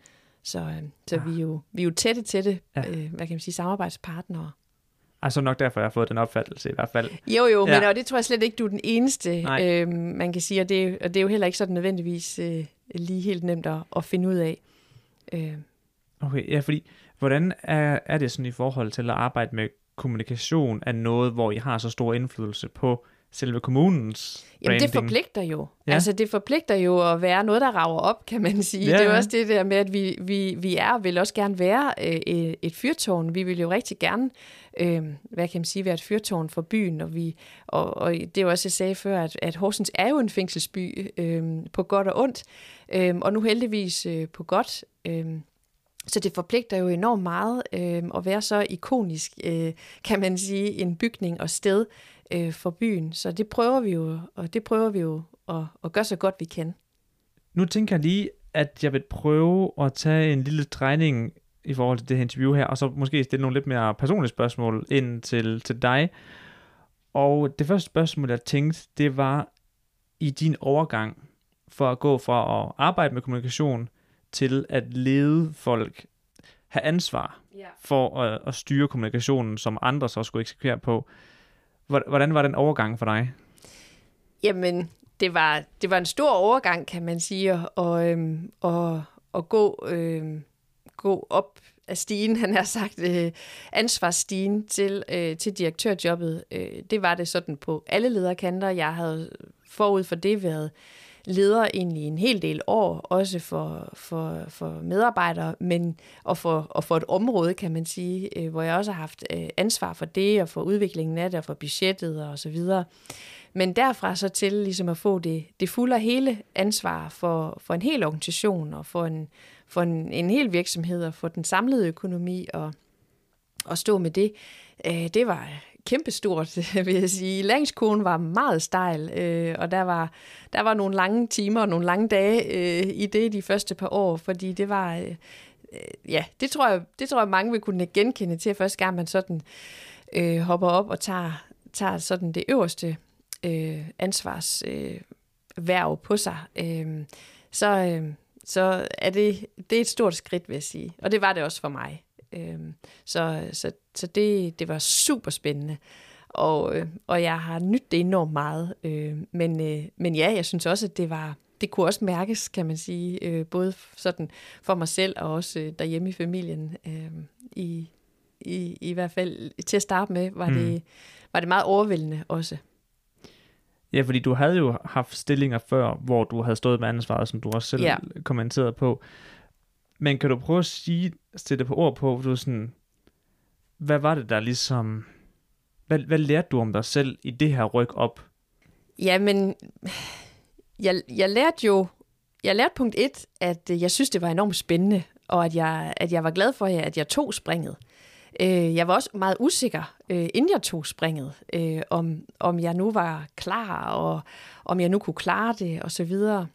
Så, øh, så ja. vi, er jo, vi er jo tætte, tætte ja. øh, hvad kan man sige, samarbejdspartnere. Altså nok derfor, jeg har fået den opfattelse i hvert fald. Jo, jo, ja. men og det tror jeg slet ikke, du er den eneste, øh, man kan sige, og det, og det er jo heller ikke sådan nødvendigvis øh, lige helt nemt at, at finde ud af. Øh. Okay, ja, fordi hvordan er, er det sådan i forhold til at arbejde med kommunikation af noget, hvor I har så stor indflydelse på selve kommunens Jamen det forpligter jo. Ja. Altså det forpligter jo at være noget, der rager op, kan man sige. Ja, det er jo ja. også det der med, at vi, vi, vi er og vil også gerne være øh, et fyrtårn. Vi vil jo rigtig gerne, øh, hvad kan man sige, være et fyrtårn for byen. Og, vi, og, og det er jo også, jeg sagde før, at, at Horsens er jo en fængselsby øh, på godt og ondt. Øh, og nu heldigvis øh, på godt. Øh, så det forpligter jo enormt meget øh, at være så ikonisk, øh, kan man sige, en bygning og sted, øh, for byen. Så det prøver vi jo, og det prøver vi jo at, at gøre så godt vi kan. Nu tænker jeg lige, at jeg vil prøve at tage en lille drejning i forhold til det her interview her, og så måske stille nogle lidt mere personlige spørgsmål ind til, til dig. Og det første spørgsmål, jeg tænkte, det var i din overgang for at gå fra at arbejde med kommunikation til at lede folk, have ansvar yeah. for at, at styre kommunikationen, som andre så skulle eksekvere på. Hvordan var den overgang for dig? Jamen, det var, det var en stor overgang, kan man sige, og, øhm, og, og gå, øhm, gå op af stigen, han har sagt, øh, ansvarsstigen til, øh, til direktørjobbet. Øh, det var det sådan på alle lederkanter. Jeg havde forud for det været leder egentlig en hel del år, også for, for, for medarbejdere, men og for, og for et område, kan man sige, øh, hvor jeg også har haft øh, ansvar for det, og for udviklingen af det, og for budgettet og så videre. Men derfra så til ligesom at få det, det fulde og hele ansvar for, for en hel organisation, og for en, for en, en hel virksomhed, og for den samlede økonomi, og, og stå med det, øh, det var kæmpestort, vil jeg sige. Læringskurven var meget stejl, øh, og der var, der var nogle lange timer og nogle lange dage øh, i det de første par år, fordi det var... Øh, øh ja, det tror, jeg, det tror jeg, mange vil kunne genkende til, at første gang man sådan øh, hopper op og tager, tager sådan det øverste øh, ansvarsværv øh, på sig, øh, så, øh, så er det, det er et stort skridt, vil jeg sige. Og det var det også for mig. Øh, så så, så det, det var super spændende. Og, øh, og jeg har nydt det enormt meget. Øh, men, øh, men ja, jeg synes også, at det var det kunne også mærkes, kan man sige, øh, både sådan for mig selv og også øh, derhjemme i familien. Øh, i, i, I hvert fald til at starte med, var, mm. det, var det meget overvældende også. Ja, fordi du havde jo haft stillinger før, hvor du havde stået med ansvaret, som du også selv ja. kommenterede på. Men kan du prøve at sige, sætte på ord på, du sådan, hvad var det der ligesom, hvad, hvad lærte du om dig selv i det her ryk op? Jamen, jeg, jeg lærte jo, jeg lærte punkt et, at øh, jeg synes, det var enormt spændende, og at jeg, at jeg var glad for, at jeg tog springet. Øh, jeg var også meget usikker, øh, inden jeg tog springet, øh, om, om jeg nu var klar, og om jeg nu kunne klare det, og så videre.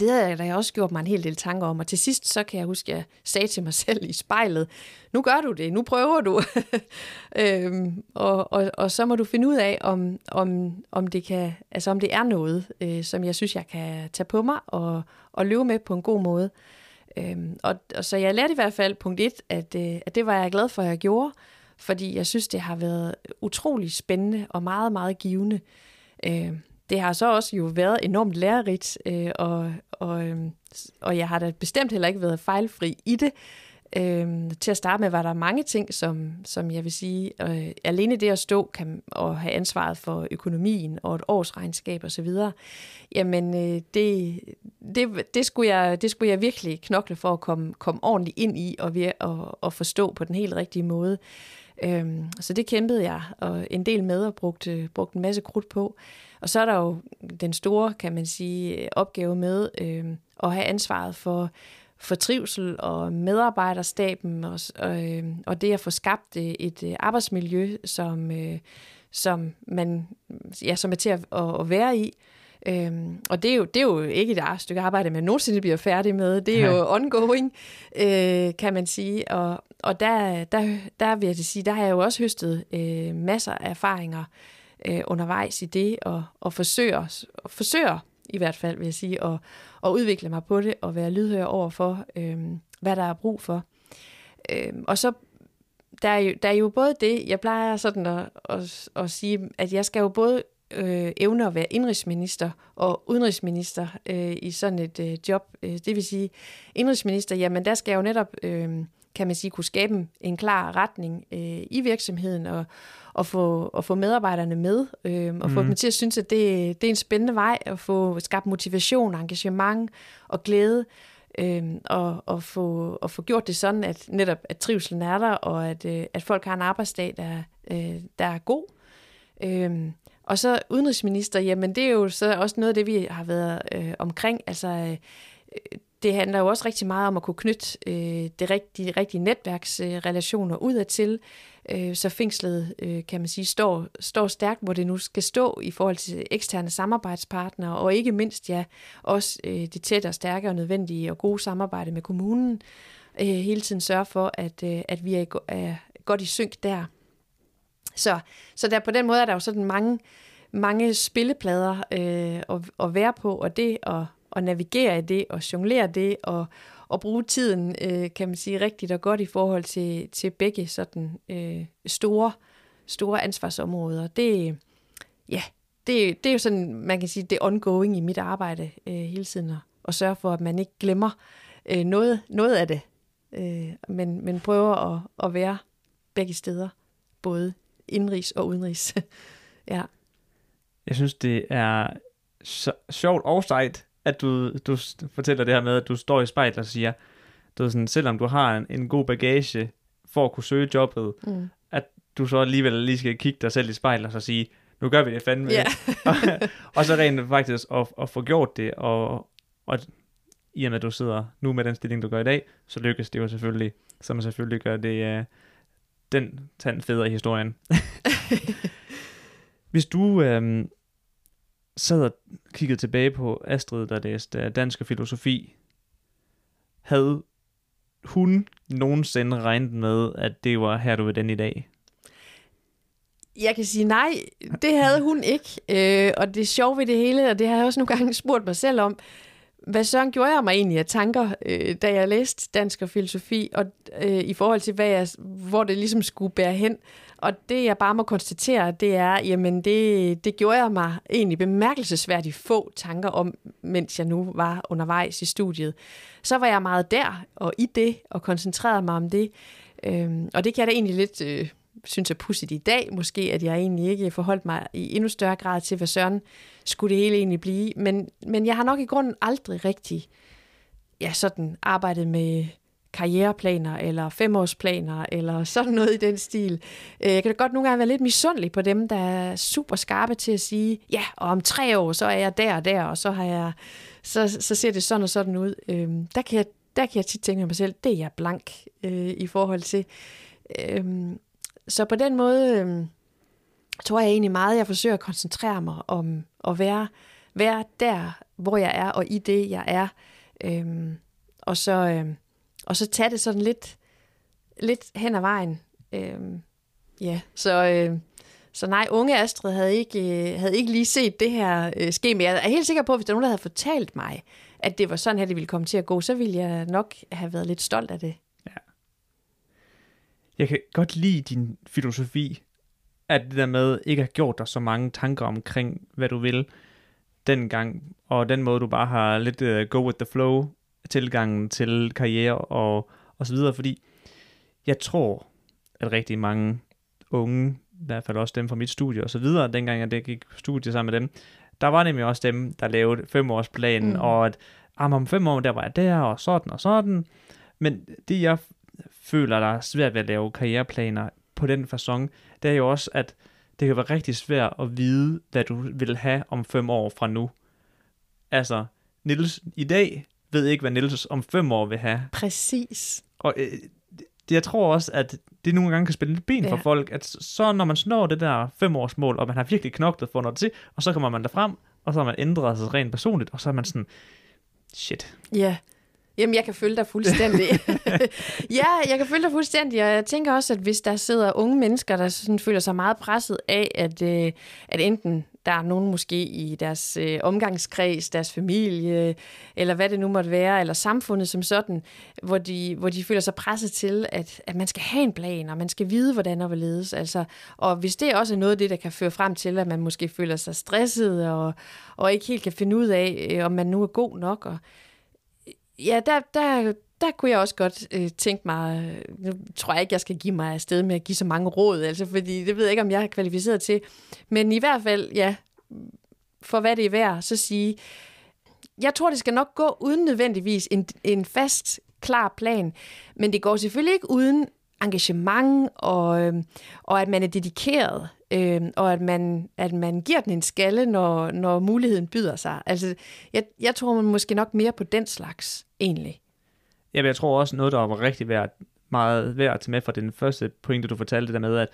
Det havde jeg da også gjort mig en hel del tanker om, og til sidst så kan jeg huske, at jeg sagde til mig selv i spejlet, nu gør du det, nu prøver du, øhm, og, og, og så må du finde ud af, om, om, om, det, kan, altså om det er noget, øh, som jeg synes, jeg kan tage på mig og, og leve med på en god måde. Øhm, og, og så jeg lærte i hvert fald punkt et, at, øh, at det var jeg glad for, at jeg gjorde, fordi jeg synes, det har været utrolig spændende og meget, meget givende. Øh, det har så også jo været enormt lærerigt, øh, og, og, øh, og jeg har da bestemt heller ikke været fejlfri i det. Øh, til at starte med var der mange ting, som, som jeg vil sige, øh, alene det at stå kan, og have ansvaret for økonomien og et årsregnskab osv., jamen øh, det, det, det, skulle jeg, det skulle jeg virkelig knokle for at komme, komme ordentligt ind i og, ved, og, og forstå på den helt rigtige måde. Øh, så det kæmpede jeg og en del med og brugte, brugte en masse krudt på. Og så er der jo den store, kan man sige, opgave med øh, at have ansvaret for, for trivsel og medarbejderstaben og, og, øh, og det at få skabt et øh, arbejdsmiljø, som, øh, som man ja, som er til at, at være i. Øhm, og det er, jo, det er jo ikke et stykke arbejde, man nogensinde bliver færdig med. Det er jo ongoing, øh, kan man sige. Og, og der, der, der vil jeg sige, der har jeg jo også høstet øh, masser af erfaringer øh, undervejs i det, og, og forsøger, og forsøger i hvert fald, vil jeg sige, at, at udvikle mig på det, og være lydhør over for, øh, hvad der er brug for. Øh, og så der er, jo, der er jo både det, jeg plejer sådan at, at, at sige, at jeg skal jo både øh, evne at være indrigsminister og udenrigsminister øh, i sådan et øh, job. Øh, det vil sige, indrigsminister, jamen der skal jeg jo netop, øh, kan man sige, kunne skabe en klar retning øh, i virksomheden og, og, få, og få medarbejderne med øh, og mm. få dem til at synes, at det, det er en spændende vej at få skabt motivation, engagement og glæde. Øhm, og, og, få, og få gjort det sådan, at netop at trivselen er der, og at, øh, at folk har en arbejdsdag, der, øh, der er god. Øhm, og så udenrigsminister, jamen det er jo så også noget af det, vi har været øh, omkring. Altså, øh, det handler jo også rigtig meget om at kunne knytte øh, det rigtige, rigtige netværksrelationer øh, udadtil, øh, så fængslet, øh, kan man sige, står, står stærkt, hvor det nu skal stå i forhold til eksterne samarbejdspartnere, og ikke mindst ja, også øh, det tætte og stærke og nødvendige og gode samarbejde med kommunen. Øh, hele tiden sørge for, at, øh, at vi er, er godt i synk der. Så, så der, på den måde er der jo sådan mange, mange spilleplader øh, at, at være på, og det at, at navigere i det, og jonglere det, og, og bruge tiden, øh, kan man sige, rigtigt og godt i forhold til, til begge sådan øh, store, store ansvarsområder. Det, ja, det, det er jo sådan, man kan sige, det er ongoing i mit arbejde øh, hele tiden, at, at sørge for, at man ikke glemmer øh, noget, noget af det, øh, men, men prøver at, at være begge steder, både indrigs og udenrigs. ja. Jeg synes, det er så sjovt og sejt, at du, du fortæller det her med, at du står i spejlet og siger, du sådan, selvom du har en, en god bagage for at kunne søge jobbet, mm. at du så alligevel lige skal kigge dig selv i spejlet og så sige, nu gør vi det fandme. Yeah. og, og så rent faktisk at, at få gjort det, og, og i og med at du sidder nu med den stilling, du gør i dag, så lykkes det jo selvfølgelig, man selvfølgelig gør det, uh, den tand federe i historien. Hvis du øhm, sad og kiggede tilbage på Astrid, der læste dansk og filosofi, havde hun nogensinde regnet med, at det var her, du ved den i dag? Jeg kan sige nej, det havde hun ikke. Øh, og det er sjovt ved det hele, og det har jeg også nogle gange spurgt mig selv om. Hvad så gjorde jeg mig egentlig af tanker, øh, da jeg læste dansk og filosofi, og øh, i forhold til, hvad jeg, hvor det ligesom skulle bære hen? Og det, jeg bare må konstatere, det er, jamen det, det gjorde jeg mig egentlig bemærkelsesværdigt få tanker om, mens jeg nu var undervejs i studiet. Så var jeg meget der og i det, og koncentrerede mig om det. Øh, og det kan jeg da egentlig lidt øh, synes er pudsigt i dag, måske, at jeg egentlig ikke forholdt mig i endnu større grad til, hvad søren skulle det hele egentlig blive. Men, men jeg har nok i grunden aldrig rigtig ja, sådan arbejdet med karriereplaner eller femårsplaner eller sådan noget i den stil. Øh, jeg kan da godt nogle gange være lidt misundelig på dem, der er super skarpe til at sige, ja, og om tre år, så er jeg der og der, og så, har jeg, så, så ser det sådan og sådan ud. Øh, der, kan jeg, der kan jeg tit tænke mig selv, det er jeg blank øh, i forhold til. Øhm, så på den måde øh, tror jeg egentlig meget, at jeg forsøger at koncentrere mig om at være, være der, hvor jeg er, og i det, jeg er. Øh, og, så, øh, og så tage det sådan lidt, lidt hen ad vejen. Øh, ja, så... Øh, så nej, unge Astrid havde ikke, øh, havde ikke lige set det her øh, ske, men jeg er helt sikker på, at hvis der er nogen, der havde fortalt mig, at det var sådan her, det ville komme til at gå, så ville jeg nok have været lidt stolt af det jeg kan godt lide din filosofi, at det der med ikke har gjort dig så mange tanker omkring, hvad du vil dengang, og den måde, du bare har lidt uh, go with the flow tilgangen til karriere og, og så videre, fordi jeg tror, at rigtig mange unge, i hvert fald også dem fra mit studie og så videre, dengang jeg gik på studie sammen med dem, der var nemlig også dem, der lavede femårsplanen, mm. og at om fem år, der var jeg der, og sådan og sådan. Men det, jeg føler, der er svært ved at lave karriereplaner på den façon, det er jo også, at det kan være rigtig svært at vide, hvad du vil have om fem år fra nu. Altså, Nils, i dag ved ikke, hvad Niels om fem år vil have. Præcis. Og øh, det, jeg tror også, at det nogle gange kan spille lidt ben ja. for folk, at så når man snår det der femårsmål, og man har virkelig knoklet for noget til, og så kommer man der frem, og så har man ændret sig rent personligt, og så er man sådan, shit. Ja, Jamen, jeg kan følge dig fuldstændig. ja, jeg kan følge dig fuldstændig, og jeg tænker også, at hvis der sidder unge mennesker, der sådan føler sig meget presset af, at, øh, at enten der er nogen måske i deres øh, omgangskreds, deres familie, eller hvad det nu måtte være, eller samfundet som sådan, hvor de, hvor de føler sig presset til, at, at man skal have en plan, og man skal vide, hvordan og hvorledes. Altså, og hvis det også er noget af det, der kan føre frem til, at man måske føler sig stresset, og, og ikke helt kan finde ud af, øh, om man nu er god nok, og ja, der, der, der kunne jeg også godt øh, tænke mig, øh, nu tror jeg ikke, jeg skal give mig afsted med at give så mange råd, altså, fordi det ved jeg ikke, om jeg er kvalificeret til. Men i hvert fald, ja, for hvad det er værd, så sige, jeg tror, det skal nok gå uden nødvendigvis en, en fast, klar plan, men det går selvfølgelig ikke uden engagement, og, øh, og at man er dedikeret, øh, og at man, at man giver den en skalle, når, når muligheden byder sig. Altså, jeg, jeg tror man måske nok mere på den slags, egentlig. Ja, men jeg tror også noget, der var rigtig værd, meget værd at tage med fra den første pointe, du fortalte, der med, at,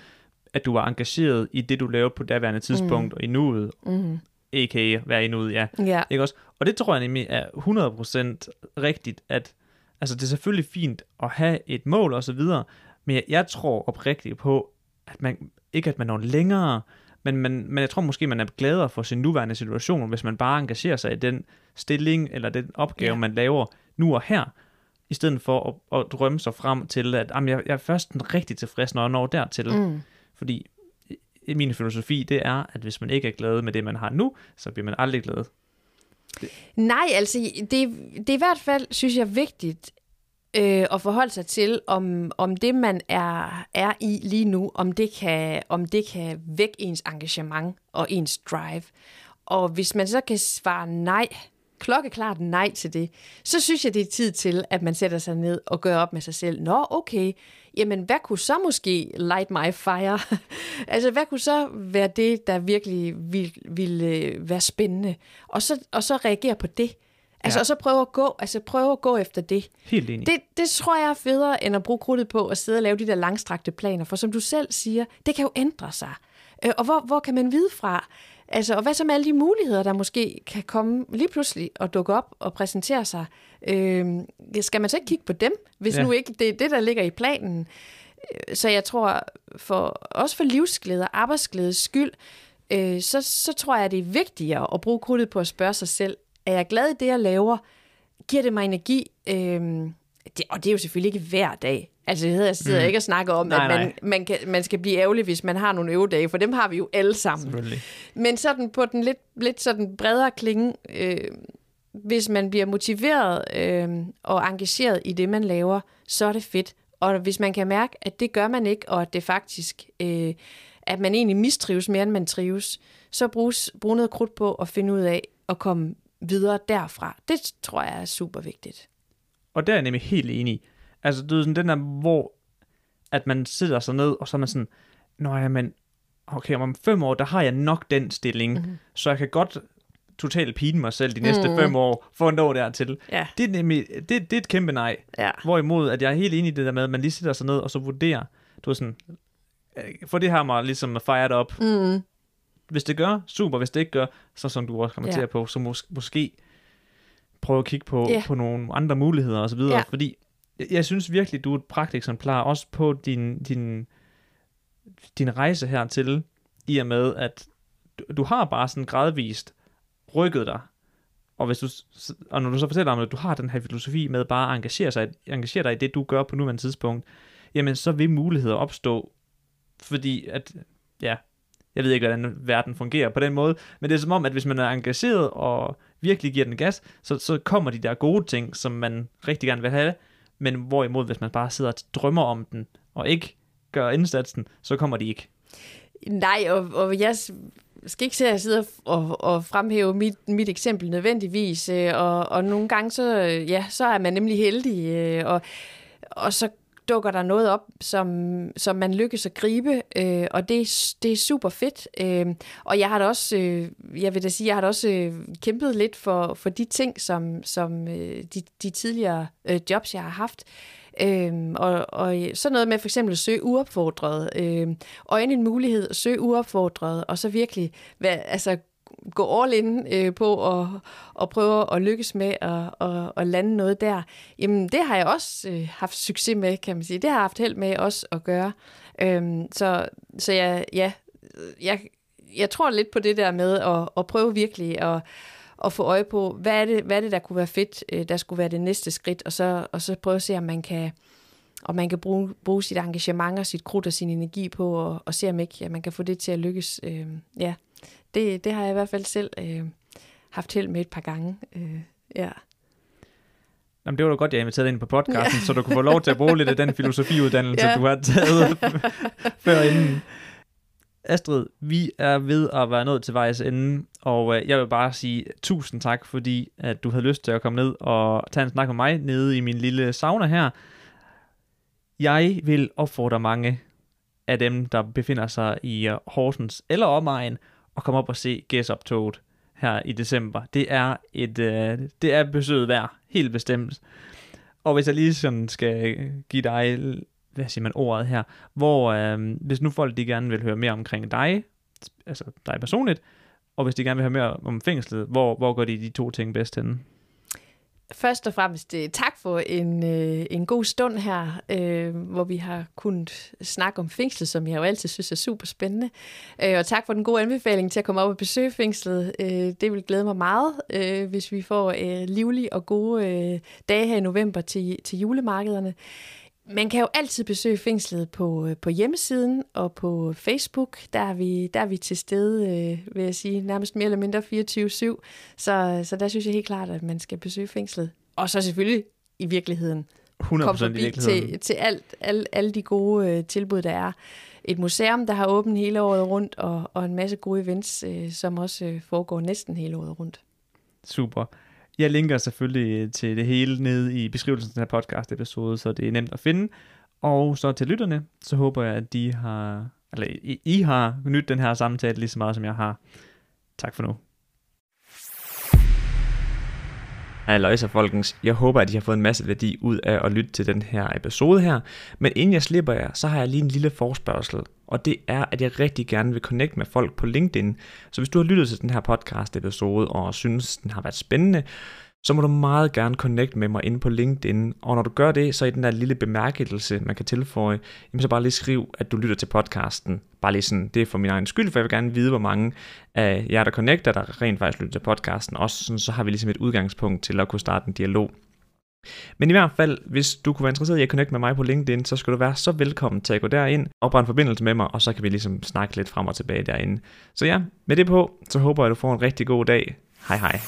at du var engageret i det, du lavede på daværende tidspunkt, mm. og i nuet, mm. a.k.a. være i nuet, ja. ja. Ikke også? Og det tror jeg nemlig er 100% rigtigt, at altså, det er selvfølgelig fint at have et mål og så videre, men jeg, jeg tror oprigtigt på, at man, ikke at man når længere, men, men, men jeg tror måske, man er gladere for sin nuværende situation, hvis man bare engagerer sig i den stilling eller den opgave, ja. man laver nu og her, i stedet for at, at drømme sig frem til, at jamen, jeg, jeg er først rigtig tilfreds, når jeg når dertil. Mm. Fordi i min filosofi, det er, at hvis man ikke er glad med det, man har nu, så bliver man aldrig glad. Det. Nej, altså, det, det er i hvert fald, synes jeg, vigtigt, øh, at forholde sig til, om, om det, man er, er i lige nu, om det, kan, om det kan vække ens engagement og ens drive. Og hvis man så kan svare nej, klokkeklart nej til det, så synes jeg, det er tid til, at man sætter sig ned og gør op med sig selv. Nå, okay, jamen hvad kunne så måske light my fire? altså, hvad kunne så være det, der virkelig ville, ville være spændende? Og så, og så reagere på det. Altså, ja. og så prøve at gå, altså prøve at gå efter det. Helt enig. Det, det tror jeg er federe, end at bruge krudtet på at sidde og lave de der langstrakte planer. For som du selv siger, det kan jo ændre sig. Øh, og hvor, hvor kan man vide fra? Altså, og hvad så med alle de muligheder, der måske kan komme lige pludselig og dukke op og præsentere sig? Øh, skal man så ikke kigge på dem, hvis ja. nu ikke det er det, der ligger i planen? Øh, så jeg tror, for, også for livsglæde og arbejdsglædes skyld, øh, så, så tror jeg, det er vigtigere at bruge krudtet på at spørge sig selv, er jeg glad i det, jeg laver? Giver det mig energi? Øhm, det, og det er jo selvfølgelig ikke hver dag. Altså, jeg sidder mm. ikke og snakker om, nej, at man, man, kan, man skal blive ærgerlig, hvis man har nogle øvedage, for dem har vi jo alle sammen. Men sådan på den lidt, lidt sådan bredere klinge, øh, hvis man bliver motiveret øh, og engageret i det, man laver, så er det fedt. Og hvis man kan mærke, at det gør man ikke, og at det faktisk, øh, at man egentlig mistrives mere, end man trives, så bruges, brug noget krudt på at finde ud af at komme videre derfra. Det tror jeg er super vigtigt. Og der er jeg nemlig helt enig. Altså, du ved, sådan den der, hvor at man sidder sig ned, og så er man sådan, Nå ja, men okay, om fem år, der har jeg nok den stilling, mm-hmm. så jeg kan godt totalt pine mig selv de næste mm. fem år, for at nå dertil. Ja. Det, er nemlig, det, det er et kæmpe nej. Ja. Hvorimod, at jeg er helt enig i det der med, at man lige sidder sig ned, og så vurderer, du er sådan, øh, for det her mig ligesom fired op. Mm. Hvis det gør, super. Hvis det ikke gør, så som du også kommer ja. på, så mås- måske prøve at kigge på, ja. på nogle andre muligheder osv. Ja. Fordi jeg, jeg synes virkelig, du er et pragteksemplar, også på din, din, din rejse hertil, i og med, at du, du har bare sådan gradvist rykket dig. Og, hvis du, og når du så fortæller om, at du har den her filosofi med bare at engagere, sig, engagere dig i det, du gør på nuværende tidspunkt, jamen så vil muligheder opstå, fordi at, ja, jeg ved ikke, hvordan verden fungerer på den måde, men det er som om, at hvis man er engageret og virkelig giver den gas, så, så kommer de der gode ting, som man rigtig gerne vil have, men hvorimod, hvis man bare sidder og drømmer om den, og ikke gør indsatsen, så kommer de ikke. Nej, og, og jeg skal ikke se, at jeg sidder og, og fremhæve mit, mit eksempel nødvendigvis, øh, og, og nogle gange så, øh, ja, så er man nemlig heldig, øh, og, og så dukker der noget op, som, som man lykkes at gribe, øh, og det, det er super fedt. Øh, og jeg har da også, øh, jeg vil da sige, jeg har da også øh, kæmpet lidt for, for de ting, som, som øh, de, de tidligere øh, jobs, jeg har haft. Øhm, og, og sådan noget med for eksempel at søge uopfordret, øhm, og en mulighed at søge uopfordret, og så virkelig hvad, altså, gå all in øh, på at, at prøve at lykkes med at, at, at lande noget der, jamen det har jeg også øh, haft succes med, kan man sige. Det har jeg haft held med også at gøre. Øhm, så så jeg, ja, jeg, jeg tror lidt på det der med at, at prøve virkelig at, at få øje på, hvad er, det, hvad er det, der kunne være fedt, øh, der skulle være det næste skridt, og så, og så prøve at se, om man kan, om man kan bruge, bruge sit engagement og sit krudt og sin energi på, og, og se om ikke ja, man kan få det til at lykkes. Øh, ja det, det har jeg i hvert fald selv øh, haft held med et par gange. Øh, ja. Jamen, det var da godt, jeg inviterede ind på podcasten, ja. så du kunne få lov til at bruge lidt af den filosofiuddannelse, ja. du har taget før inden. Astrid, vi er ved at være nået til vejs ende, og øh, jeg vil bare sige tusind tak, fordi at du havde lyst til at komme ned og tage en snak med mig nede i min lille sauna her. Jeg vil opfordre mange af dem, der befinder sig i Horsens eller omegn, at komme op og se Guess Up toget her i december. Det er et øh, det er besøget værd, helt bestemt. Og hvis jeg lige sådan skal give dig, hvad siger man, ordet her, hvor øh, hvis nu folk de gerne vil høre mere omkring dig, altså dig personligt, og hvis de gerne vil høre mere om fængslet, hvor, hvor går de de to ting bedst hen? Først og fremmest øh, tak for en, øh, en god stund her, øh, hvor vi har kunnet snakke om fængslet, som jeg jo altid synes er super spændende. Øh, og tak for den gode anbefaling til at komme op og besøge fængslet. Øh, det vil glæde mig meget, øh, hvis vi får øh, livlige og gode øh, dage her i november til, til julemarkederne. Man kan jo altid besøge fængslet på, øh, på hjemmesiden og på Facebook. Der er vi, der er vi til stede, øh, vil jeg sige, nærmest mere eller mindre 24-7. Så, så der synes jeg helt klart, at man skal besøge fængslet. Og så selvfølgelig i virkeligheden. 100% forbi i virkeligheden. Til, til alt, al, alle de gode øh, tilbud, der er. Et museum, der har åbent hele året rundt, og, og en masse gode events, øh, som også øh, foregår næsten hele året rundt. Super. Jeg linker selvfølgelig øh, til det hele nede i beskrivelsen af den her podcast episode, så det er nemt at finde. Og så til lytterne, så håber jeg, at de har, eller I, I har nyt den her samtale lige så meget, som jeg har. Tak for nu. Halløjsa folkens, jeg håber, at I har fået en masse værdi ud af at lytte til den her episode her. Men inden jeg slipper jer, så har jeg lige en lille forspørgsel. Og det er, at jeg rigtig gerne vil connecte med folk på LinkedIn. Så hvis du har lyttet til den her podcast episode og synes, den har været spændende, så må du meget gerne connect med mig inde på LinkedIn. Og når du gør det, så i den der lille bemærkelse, man kan tilføje, jamen så bare lige skriv, at du lytter til podcasten. Bare lige sådan, det er for min egen skyld, for jeg vil gerne vide, hvor mange af jer, der connecter, der rent faktisk lytter til podcasten. Også sådan, så har vi ligesom et udgangspunkt til at kunne starte en dialog. Men i hvert fald, hvis du kunne være interesseret i at connecte med mig på LinkedIn, så skal du være så velkommen til at gå derind, og en forbindelse med mig, og så kan vi ligesom snakke lidt frem og tilbage derinde. Så ja, med det på, så håber jeg, at du får en rigtig god dag. Hej hej.